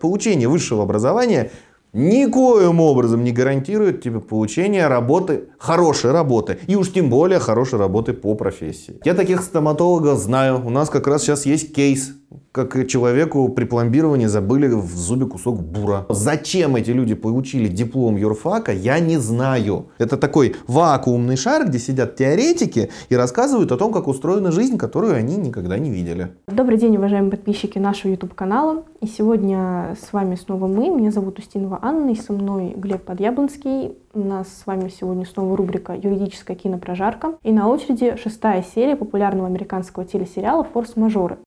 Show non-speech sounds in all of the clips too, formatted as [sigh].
Получение высшего образования никоим образом не гарантирует тебе получение работы, хорошей работы. И уж тем более хорошей работы по профессии. Я таких стоматологов знаю. У нас как раз сейчас есть кейс как человеку при пломбировании забыли в зубе кусок бура. Зачем эти люди получили диплом юрфака, я не знаю. Это такой вакуумный шар, где сидят теоретики и рассказывают о том, как устроена жизнь, которую они никогда не видели. Добрый день, уважаемые подписчики нашего YouTube-канала. И сегодня с вами снова мы. Меня зовут Устинова Анна, и со мной Глеб Подъяблонский. У нас с вами сегодня снова рубрика «Юридическая кинопрожарка». И на очереди шестая серия популярного американского телесериала «Форс-мажоры».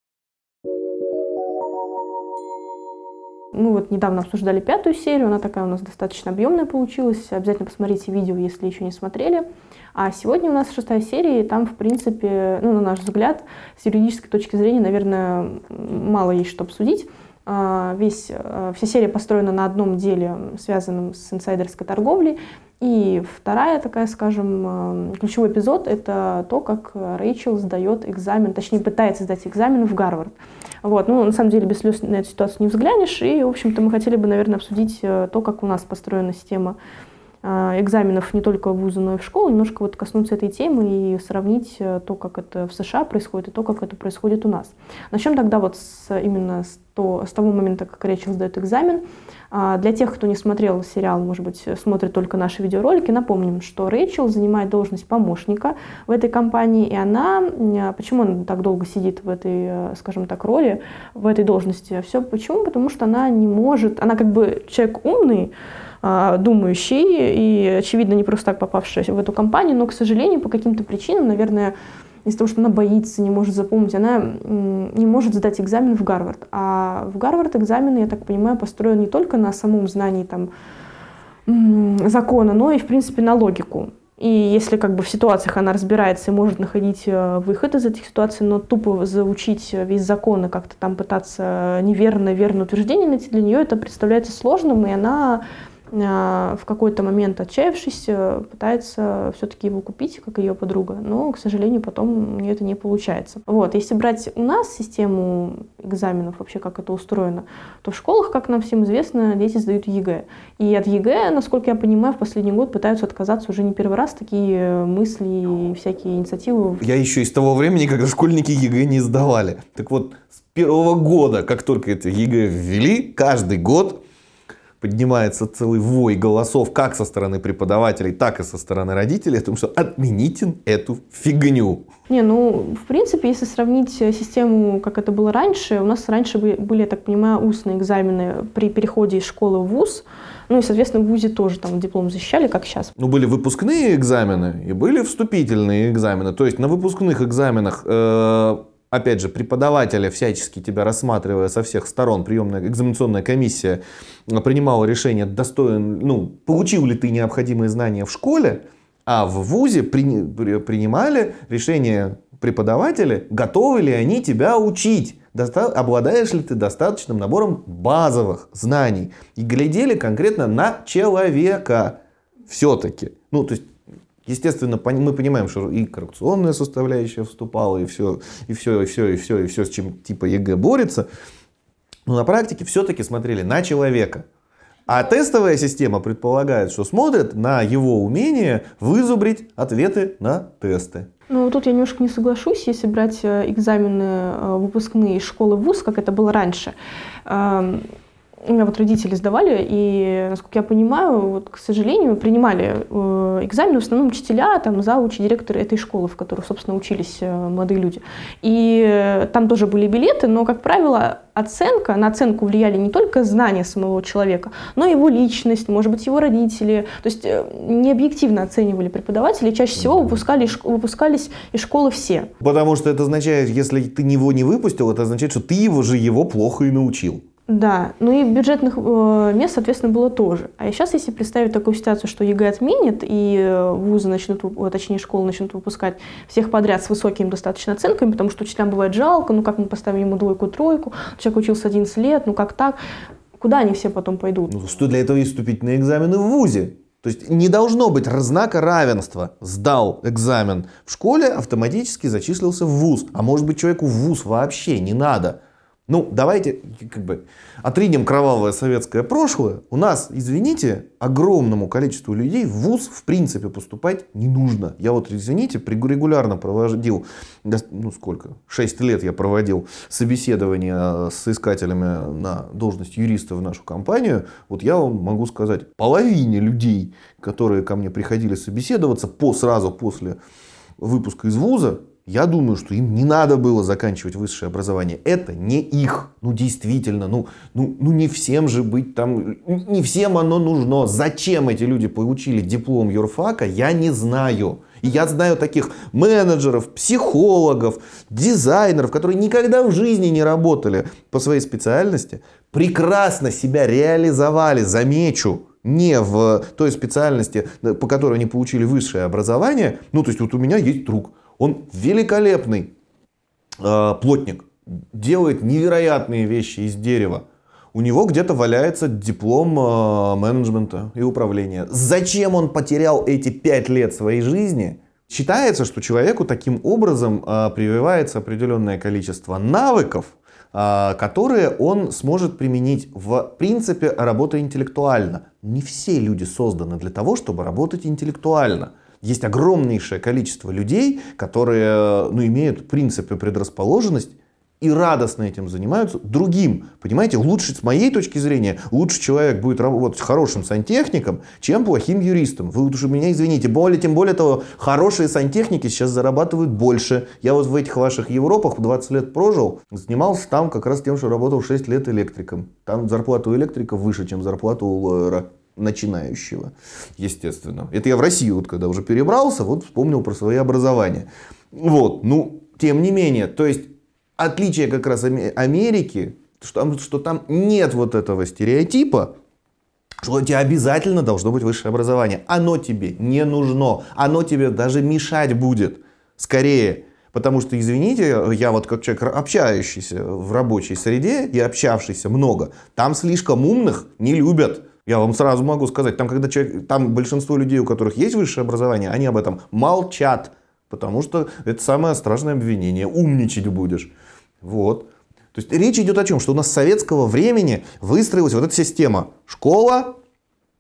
Мы вот недавно обсуждали пятую серию, она такая у нас достаточно объемная получилась. Обязательно посмотрите видео, если еще не смотрели. А сегодня у нас шестая серия, и там, в принципе, ну, на наш взгляд, с юридической точки зрения, наверное, мало есть что обсудить. А, весь, а, вся серия построена на одном деле, связанном с инсайдерской торговлей. И вторая такая, скажем, а, ключевой эпизод — это то, как Рэйчел сдает экзамен, точнее, пытается сдать экзамен в Гарвард. Вот. Ну, на самом деле, без слез на эту ситуацию не взглянешь. И, в общем-то, мы хотели бы, наверное, обсудить э, то, как у нас построена система экзаменов не только в вузы, но и в школу, немножко вот коснуться этой темы и сравнить э, то, как это в США происходит, и то, как это происходит у нас. Начнем тогда вот с, именно с, то, с того момента, как Рэйчел сдает экзамен. А, для тех, кто не смотрел сериал, может быть, смотрит только наши видеоролики, напомним, что Рэйчел занимает должность помощника в этой компании, и она, почему она так долго сидит в этой, э, скажем так, роли, в этой должности? Все почему? Потому что она не может, она как бы человек умный, а, думающий и, очевидно, не просто так попавший в эту компанию, но, к сожалению, по каким-то причинам, наверное, из-за того, что она боится, не может запомнить, она не может сдать экзамен в Гарвард. А в Гарвард экзамены, я так понимаю, построен не только на самом знании там, закона, но и, в принципе, на логику. И если как бы в ситуациях она разбирается и может находить э, выход из этих ситуаций, но тупо заучить весь закон и как-то там пытаться неверно, верное утверждение найти, для нее это представляется сложным, и она а, в какой-то момент отчаявшись, э, пытается все-таки его купить, как ее подруга, но, к сожалению, потом у нее это не получается. Вот, если брать у нас систему экзаменов, вообще как это устроено, то в школах, как нам всем известно, дети сдают ЕГЭ. И от ЕГЭ, насколько я понимаю, в последний год пытаются отказаться уже не первый раз такие мысли и всякие инициативы. Я еще из того времени, когда школьники ЕГЭ не сдавали. Так вот, с первого года, как только это ЕГЭ ввели, каждый год поднимается целый вой голосов как со стороны преподавателей, так и со стороны родителей, о том, что отмените эту фигню. Не, ну, в принципе, если сравнить э, систему, как это было раньше, у нас раньше были, я так понимаю, устные экзамены при переходе из школы в ВУЗ, ну и, соответственно, в ВУЗе тоже там диплом защищали, как сейчас. Ну, были выпускные экзамены и были вступительные экзамены. То есть на выпускных экзаменах э, опять же, преподавателя, всячески тебя рассматривая со всех сторон, приемная экзаменационная комиссия принимала решение, достоин, ну, получил ли ты необходимые знания в школе, а в ВУЗе при, принимали решение преподаватели, готовы ли они тебя учить, доста, обладаешь ли ты достаточным набором базовых знаний. И глядели конкретно на человека все-таки. Ну, то есть Естественно, мы понимаем, что и коррупционная составляющая вступала, и все, и все, и все, и все, и все, с чем типа ЕГЭ борется. Но на практике все-таки смотрели на человека. А тестовая система предполагает, что смотрят на его умение вызубрить ответы на тесты. Ну, тут я немножко не соглашусь, если брать э, экзамены э, выпускные из школы ВУЗ, как это было раньше эм, у меня вот родители сдавали, и, насколько я понимаю, вот, к сожалению, принимали э, экзамены в основном учителя, там, заучи, директоры этой школы, в которой, собственно, учились э, молодые люди. И э, там тоже были билеты, но, как правило, оценка, на оценку влияли не только знания самого человека, но и его личность, может быть, его родители. То есть э, не объективно оценивали преподаватели, чаще всего выпускали, выпускались из школы все. Потому что это означает, если ты его не выпустил, это означает, что ты его же его плохо и научил. Да, ну и бюджетных э, мест, соответственно, было тоже. А сейчас, если представить такую ситуацию, что ЕГЭ отменят, и э, вузы начнут, точнее, школы начнут выпускать всех подряд с высокими достаточно оценками, потому что учителям бывает жалко, ну как мы поставим ему двойку, тройку, человек учился 11 лет, ну как так? Куда они все потом пойдут? Ну, что для этого и вступительные экзамены в ВУЗе. То есть не должно быть знака равенства. Сдал экзамен в школе, автоматически зачислился в ВУЗ. А может быть человеку в ВУЗ вообще не надо. Ну, давайте как бы отринем кровавое советское прошлое. У нас, извините, огромному количеству людей в ВУЗ в принципе поступать не нужно. Я вот, извините, регулярно проводил, ну сколько, 6 лет я проводил собеседование с искателями на должность юриста в нашу компанию. Вот я вам могу сказать, половине людей, которые ко мне приходили собеседоваться по, сразу после выпуска из ВУЗа, я думаю, что им не надо было заканчивать высшее образование. Это не их. Ну, действительно, ну, ну, ну не всем же быть там, не всем оно нужно. Зачем эти люди получили диплом юрфака, я не знаю. И я знаю таких менеджеров, психологов, дизайнеров, которые никогда в жизни не работали по своей специальности, прекрасно себя реализовали, замечу, не в той специальности, по которой они получили высшее образование. Ну, то есть вот у меня есть друг, он великолепный э, плотник, делает невероятные вещи из дерева. У него где-то валяется диплом э, менеджмента и управления. Зачем он потерял эти пять лет своей жизни? Считается, что человеку таким образом э, прививается определенное количество навыков, которые он сможет применить в принципе работая интеллектуально. Не все люди созданы для того, чтобы работать интеллектуально. Есть огромнейшее количество людей, которые ну, имеют в принципе предрасположенность и радостно этим занимаются другим. Понимаете, лучше, с моей точки зрения, лучше человек будет работать хорошим сантехником, чем плохим юристом. Вы уж меня извините. Более, тем более того, хорошие сантехники сейчас зарабатывают больше. Я вот в этих ваших Европах 20 лет прожил, занимался там как раз тем, что работал 6 лет электриком. Там зарплата у электрика выше, чем зарплата у лоера начинающего, естественно. Это я в Россию, вот когда уже перебрался, вот вспомнил про свое образование. Вот, ну, тем не менее, то есть отличие как раз Америки, что что там нет вот этого стереотипа, что у тебя обязательно должно быть высшее образование. Оно тебе не нужно, оно тебе даже мешать будет, скорее. Потому что, извините, я вот как человек, общающийся в рабочей среде и общавшийся много, там слишком умных не любят. Я вам сразу могу сказать, там, когда человек, там большинство людей, у которых есть высшее образование, они об этом молчат. Потому что это самое страшное обвинение. Умничать будешь. Вот. То есть речь идет о чем? Что у нас с советского времени выстроилась вот эта система. Школа,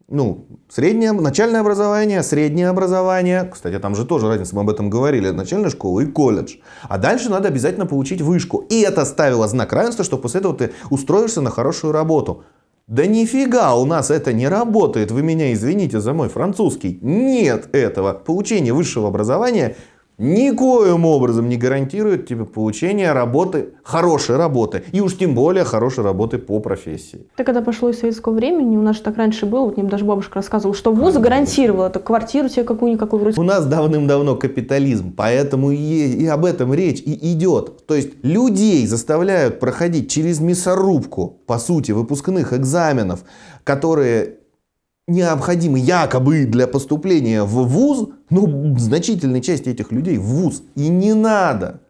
ну, среднее, начальное образование, среднее образование. Кстати, там же тоже разница, мы об этом говорили. Начальная школа и колледж. А дальше надо обязательно получить вышку. И это ставило знак равенства, что после этого ты устроишься на хорошую работу. Да нифига у нас это не работает, вы меня извините за мой французский. Нет этого. Получение высшего образования никоим образом не гарантирует тебе получение работы, хорошей работы. И уж тем более хорошей работы по профессии. Это когда пошло из советского времени, у нас же так раньше было, вот мне даже бабушка рассказывала, что вуз гарантировал это квартиру себе какую-никакую вроде. У нас давным-давно капитализм, поэтому и, и об этом речь и идет. То есть людей заставляют проходить через мясорубку, по сути, выпускных экзаменов, которые необходимы якобы для поступления в ВУЗ, ну, значительной части этих людей в ВУЗ и не надо.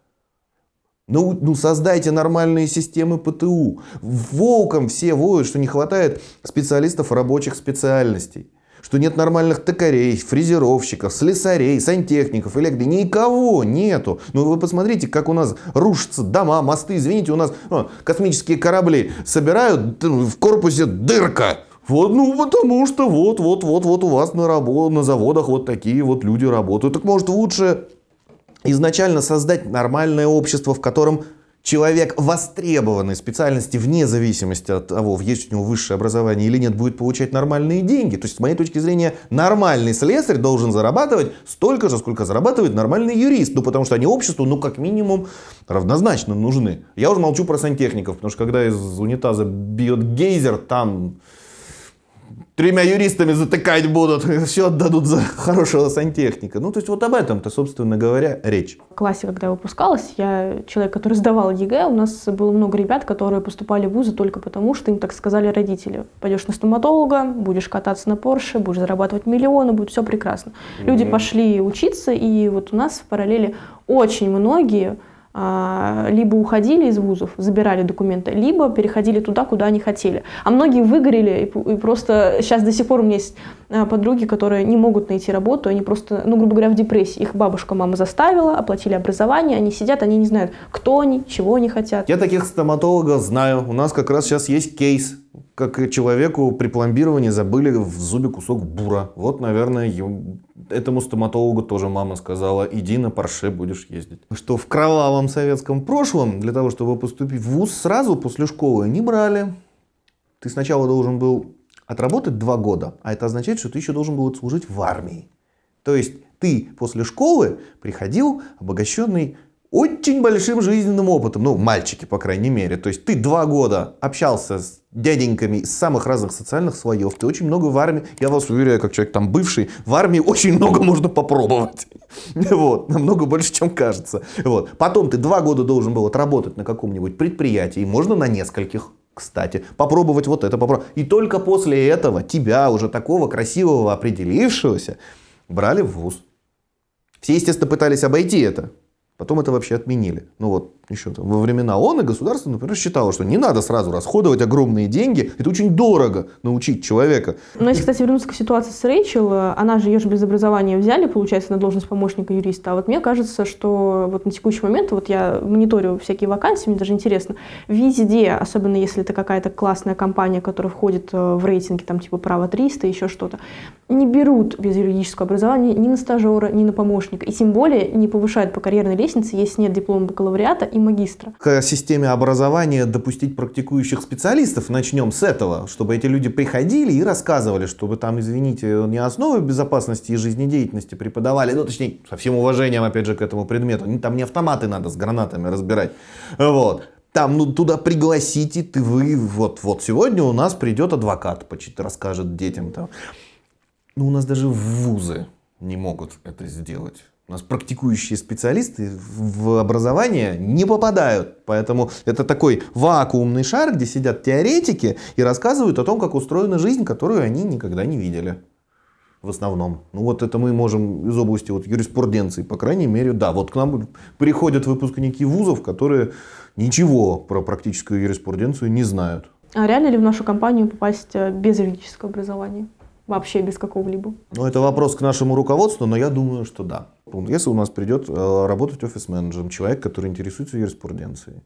Ну, ну, создайте нормальные системы ПТУ. Волком все воют, что не хватает специалистов рабочих специальностей. Что нет нормальных токарей, фрезеровщиков, слесарей, сантехников, электриков. Никого нету. Ну вы посмотрите, как у нас рушатся дома, мосты. Извините, у нас о, космические корабли собирают, в корпусе дырка. Вот, ну, потому что вот, вот, вот, вот у вас на, работ, на заводах вот такие вот люди работают. Так может лучше изначально создать нормальное общество, в котором человек востребованной специальности вне зависимости от того, есть у него высшее образование или нет, будет получать нормальные деньги. То есть, с моей точки зрения, нормальный слесарь должен зарабатывать столько же, сколько зарабатывает нормальный юрист. Ну, потому что они обществу, ну, как минимум, равнозначно нужны. Я уже молчу про сантехников, потому что когда из унитаза бьет гейзер, там тремя юристами затыкать будут, [laughs] все отдадут за хорошего сантехника. Ну, то есть вот об этом-то, собственно говоря, речь. В классе, когда я выпускалась, я человек, который сдавал ЕГЭ, у нас было много ребят, которые поступали в вузы только потому, что им так сказали родители. Пойдешь на стоматолога, будешь кататься на Порше, будешь зарабатывать миллионы, будет все прекрасно. Mm-hmm. Люди пошли учиться, и вот у нас в параллели очень многие либо уходили из вузов, забирали документы, либо переходили туда, куда они хотели. А многие выгорели, и просто сейчас до сих пор у меня есть а, подруги, которые не могут найти работу, они просто, ну, грубо говоря, в депрессии. Их бабушка, мама заставила, оплатили образование, они сидят, они не знают, кто они, чего они хотят. Я таких стоматологов знаю. У нас как раз сейчас есть кейс как человеку при пломбировании забыли в зубе кусок бура. Вот, наверное, этому стоматологу тоже мама сказала, иди на парше будешь ездить. Что в кровавом советском прошлом для того, чтобы поступить в ВУЗ сразу после школы не брали. Ты сначала должен был отработать два года, а это означает, что ты еще должен был служить в армии. То есть ты после школы приходил обогащенный очень большим жизненным опытом, ну, мальчики, по крайней мере. То есть ты два года общался с дяденьками из самых разных социальных слоев, ты очень много в армии, я вас уверяю, как человек там бывший, в армии очень много можно попробовать. [laughs] Вот, намного больше, чем кажется. Вот. Потом ты два года должен был отработать на каком-нибудь предприятии, можно на нескольких, кстати, попробовать вот это, попробовать. И только после этого тебя, уже такого красивого, определившегося, брали в ВУЗ. Все, естественно, пытались обойти это. Потом это вообще отменили. Ну вот, еще там, во времена ООН и государство, например, считало, что не надо сразу расходовать огромные деньги. Это очень дорого научить человека. Но если, кстати, вернуться к ситуации с Рэйчел, она же ее же без образования взяли, получается, на должность помощника юриста. А вот мне кажется, что вот на текущий момент, вот я мониторю всякие вакансии, мне даже интересно, везде, особенно если это какая-то классная компания, которая входит э, в рейтинге, там типа право 300, еще что-то, не берут без юридического образования ни на стажера, ни на помощника. И тем более не повышают по карьерной лестнице, если нет диплома бакалавриата и магистра. К системе образования допустить практикующих специалистов, начнем с этого, чтобы эти люди приходили и рассказывали, чтобы там, извините, не основы безопасности и жизнедеятельности преподавали, ну, точнее, со всем уважением, опять же, к этому предмету, там не автоматы надо с гранатами разбирать, вот, там, ну, туда пригласите, ты вы, вот, вот сегодня у нас придет адвокат, почти расскажет детям там. Ну, у нас даже вузы не могут это сделать. У нас практикующие специалисты в образование не попадают. Поэтому это такой вакуумный шар, где сидят теоретики и рассказывают о том, как устроена жизнь, которую они никогда не видели. В основном. Ну вот это мы можем из области вот юриспруденции, по крайней мере, да. Вот к нам приходят выпускники вузов, которые ничего про практическую юриспруденцию не знают. А реально ли в нашу компанию попасть э, без юридического образования? Вообще без какого-либо? Ну, это вопрос к нашему руководству, но я думаю, что да. Если у нас придет э, работать офис-менеджером человек, который интересуется юриспруденцией,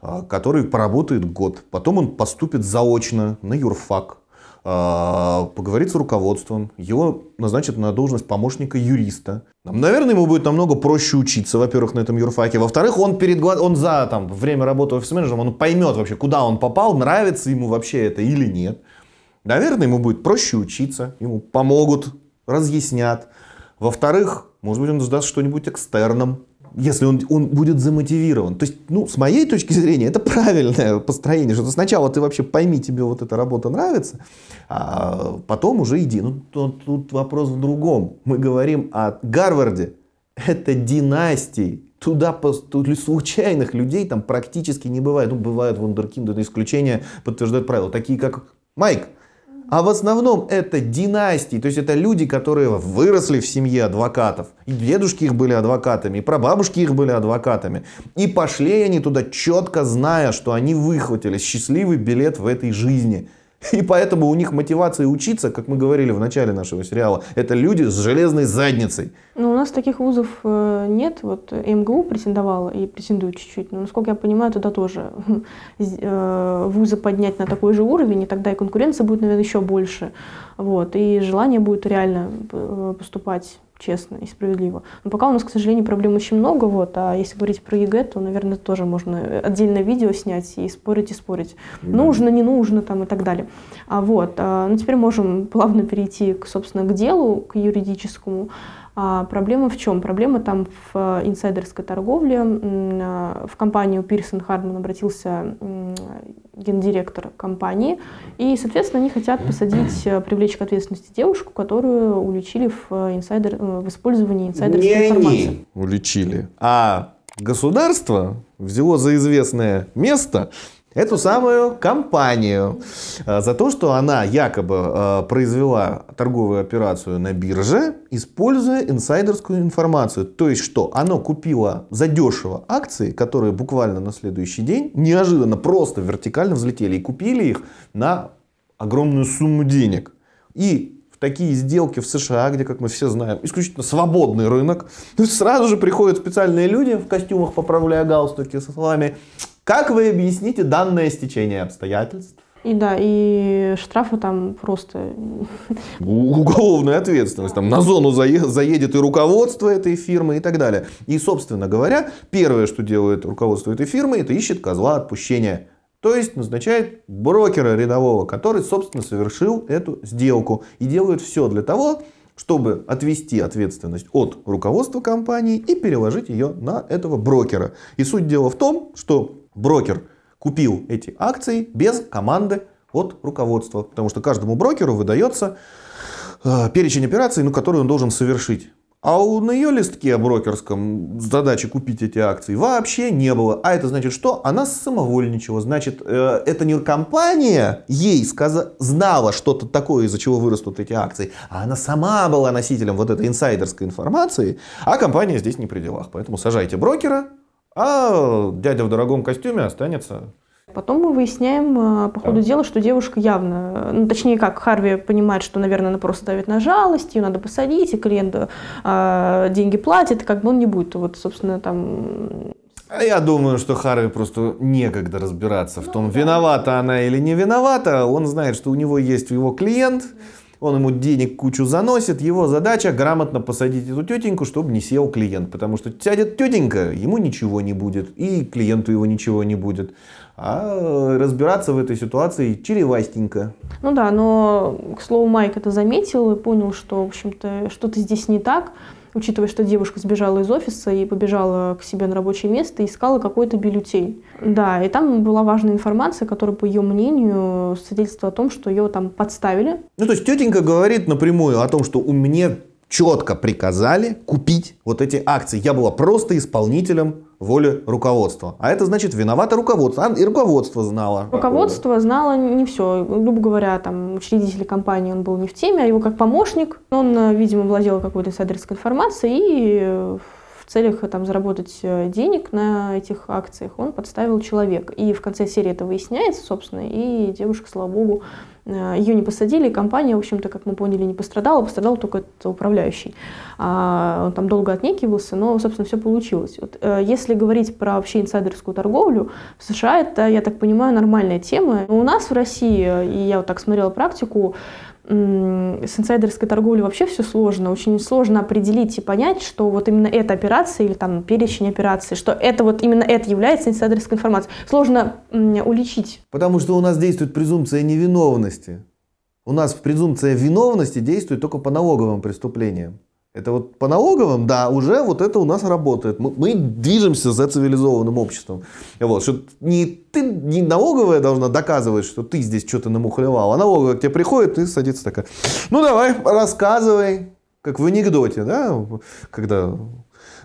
э, который поработает год, потом он поступит заочно на юрфак, э, поговорит с руководством, его назначат на должность помощника юриста. Наверное, ему будет намного проще учиться, во-первых, на этом юрфаке. Во-вторых, он перед он за там, время работы офис-менеджером, он поймет вообще, куда он попал, нравится ему вообще это или нет. Наверное, ему будет проще учиться, ему помогут, разъяснят. Во-вторых, может быть, он сдаст что-нибудь экстерном, если он, он будет замотивирован. То есть, ну, с моей точки зрения, это правильное построение, что сначала ты вообще пойми, тебе вот эта работа нравится, а потом уже иди. Ну, тут, тут вопрос в другом. Мы говорим о Гарварде. Это династии. Туда поступили случайных людей там практически не бывает. Ну, бывают вундеркинды, это исключение подтверждают правила. Такие, как Майк, а в основном это династии, то есть это люди, которые выросли в семье адвокатов. И дедушки их были адвокатами, и прабабушки их были адвокатами. И пошли они туда четко зная, что они выхватили счастливый билет в этой жизни. И поэтому у них мотивация учиться, как мы говорили в начале нашего сериала, это люди с железной задницей. Ну, у нас таких вузов э, нет. Вот МГУ претендовала и претендует чуть-чуть. Но, насколько я понимаю, туда тоже [laughs] э, вузы поднять на такой же уровень, и тогда и конкуренция будет, наверное, еще больше. Вот, и желание будет реально э, поступать честно и справедливо. Но пока у нас, к сожалению, проблем очень много, вот, а если говорить про ЕГЭ, то, наверное, тоже можно отдельное видео снять и спорить, и спорить. Да. Нужно, не нужно, там, и так далее. А вот, а, ну, теперь можем плавно перейти, к, собственно, к делу, к юридическому. А проблема в чем? Проблема там в э, инсайдерской торговле. Э, в компанию Пирсон Хардман обратился гендиректор компании, и, соответственно, они хотят посадить, э, привлечь к ответственности девушку, которую уличили в, инсайдер, в использовании инсайдерской Не информации. Они уличили, а государство взяло за известное место эту самую компанию э, за то, что она якобы э, произвела торговую операцию на бирже, используя инсайдерскую информацию. То есть что? Оно купило задешево акции, которые буквально на следующий день неожиданно просто вертикально взлетели и купили их на огромную сумму денег. И в такие сделки в США, где, как мы все знаем, исключительно свободный рынок, [laughs] сразу же приходят специальные люди в костюмах, поправляя галстуки со словами как вы объясните данное стечение обстоятельств? И да, и штрафы там просто... Уголовная ответственность. Там на зону заедет и руководство этой фирмы и так далее. И, собственно говоря, первое, что делает руководство этой фирмы, это ищет козла отпущения. То есть назначает брокера рядового, который, собственно, совершил эту сделку. И делает все для того, чтобы отвести ответственность от руководства компании и переложить ее на этого брокера. И суть дела в том, что брокер купил эти акции без команды от руководства. Потому что каждому брокеру выдается э, перечень операций, ну, которые он должен совершить. А у, на ее листке брокерском задачи купить эти акции вообще не было. А это значит что? Она самовольничала. Значит, э, это не компания ей сказа, знала что-то такое, из-за чего вырастут эти акции, а она сама была носителем вот этой инсайдерской информации, а компания здесь не при делах. Поэтому сажайте брокера, а дядя в дорогом костюме останется Потом мы выясняем э, по ходу да. дела, что девушка явно, ну, точнее как, Харви понимает, что, наверное, она просто давит на жалость, ее надо посадить, и клиент э, деньги платит, как бы он не будет, вот, собственно, там... А я думаю, что Харви просто некогда разбираться в ну, том, виновата она или не виновата. Он знает, что у него есть его клиент, он ему денег кучу заносит, его задача грамотно посадить эту тетеньку, чтобы не сел клиент, потому что сядет тетенька, ему ничего не будет, и клиенту его ничего не будет. А разбираться в этой ситуации чревастенько. Ну да, но, к слову, Майк это заметил и понял, что, в общем-то, что-то здесь не так учитывая, что девушка сбежала из офиса и побежала к себе на рабочее место и искала какой-то бюллетень. Да, и там была важная информация, которая, по ее мнению, свидетельствовала о том, что ее там подставили. Ну, то есть тетенька говорит напрямую о том, что у меня четко приказали купить вот эти акции. Я была просто исполнителем воли руководства. А это значит, виновато руководство. А и руководство знало. Руководство знало не все. Грубо говоря, там, учредитель компании, он был не в теме, а его как помощник, он, видимо, владел какой-то инсайдерской информацией и в целях там, заработать э, денег на этих акциях он подставил человека. И в конце серии это выясняется, собственно, и девушка, слава богу, Э, Ее не посадили, и компания, в общем-то, как мы поняли, не пострадала, пострадал только этот управляющий. А, он там долго отнекивался, но, собственно, все получилось. Вот, э, если говорить про вообще инсайдерскую торговлю, в США это, я так понимаю, нормальная тема. Но у нас в России, и я вот так смотрела практику, с инсайдерской торговлей вообще все сложно. Очень сложно определить и понять, что вот именно эта операция или там перечень операций, что это вот именно это является инсайдерской информацией. Сложно уличить. Потому что у нас действует презумпция невиновности. У нас презумпция виновности действует только по налоговым преступлениям. Это вот по налоговым, да, уже вот это у нас работает. Мы, мы движемся за цивилизованным обществом. Вот, что не ты, не налоговая должна доказывать, что ты здесь что-то намухлевал, а налоговая к тебе приходит и садится такая, ну давай, рассказывай, как в анекдоте, да, когда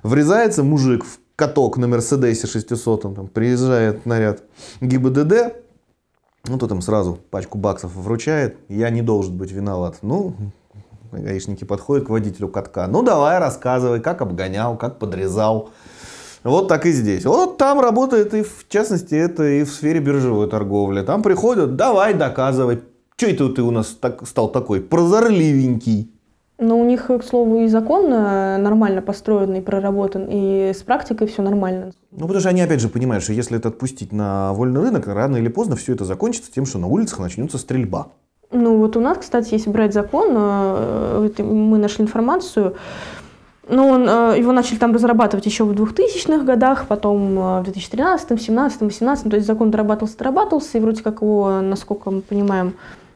врезается мужик в каток на Мерседесе 600, там, приезжает наряд ГИБДД, ну, то там сразу пачку баксов вручает, я не должен быть виноват. Ну, гаишники подходят к водителю катка. Ну давай рассказывай, как обгонял, как подрезал. Вот так и здесь. Вот там работает и в частности это и в сфере биржевой торговли. Там приходят, давай доказывай. Что это ты у нас так, стал такой прозорливенький? Но у них, к слову, и закон э, нормально построен и проработан, и с практикой все нормально. Ну, потому что они, опять же, понимают, что если это отпустить на вольный рынок, рано или поздно все это закончится тем, что на улицах начнется стрельба. Ну вот у нас, кстати, если брать закон, э, мы нашли информацию, ну, он, э, его начали там разрабатывать еще в 2000-х годах, потом э, в 2013, 2017, 2018, то есть закон дорабатывался, дорабатывался, и вроде как его, насколько мы понимаем,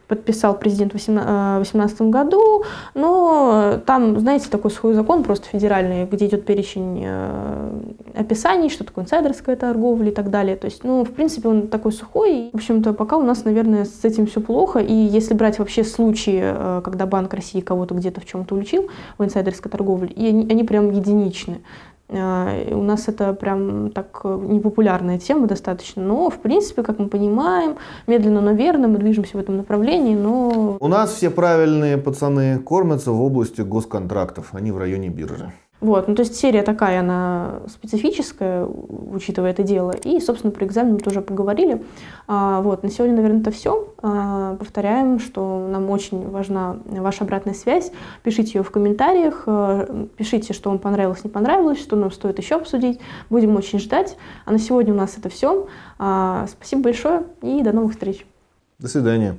подписал президент в 2018 э, году, но там, знаете, такой сухой закон просто федеральный, где идет перечень э, описаний, что такое инсайдерская торговля и так далее. То есть, ну, в принципе, он такой сухой. В общем-то, пока у нас, наверное, с этим все плохо. И если брать вообще случаи, э, когда Банк России кого-то где-то в чем-то уличил в инсайдерской торговле, и они, они прям единичны. А, у нас это прям так непопулярная тема достаточно, но, в принципе, как мы понимаем, медленно, но верно мы движемся в этом направлении, но... У нас все правильные пацаны кормятся в области госконтрактов, они в районе биржи. Вот, ну то есть серия такая, она специфическая, учитывая это дело. И, собственно, про экзамен мы тоже поговорили. А, вот, на сегодня, наверное, это все. А, повторяем, что нам очень важна ваша обратная связь. Пишите ее в комментариях, а, пишите, что вам понравилось, не понравилось, что нам стоит еще обсудить. Будем очень ждать. А на сегодня у нас это все. А, спасибо большое и до новых встреч. До свидания.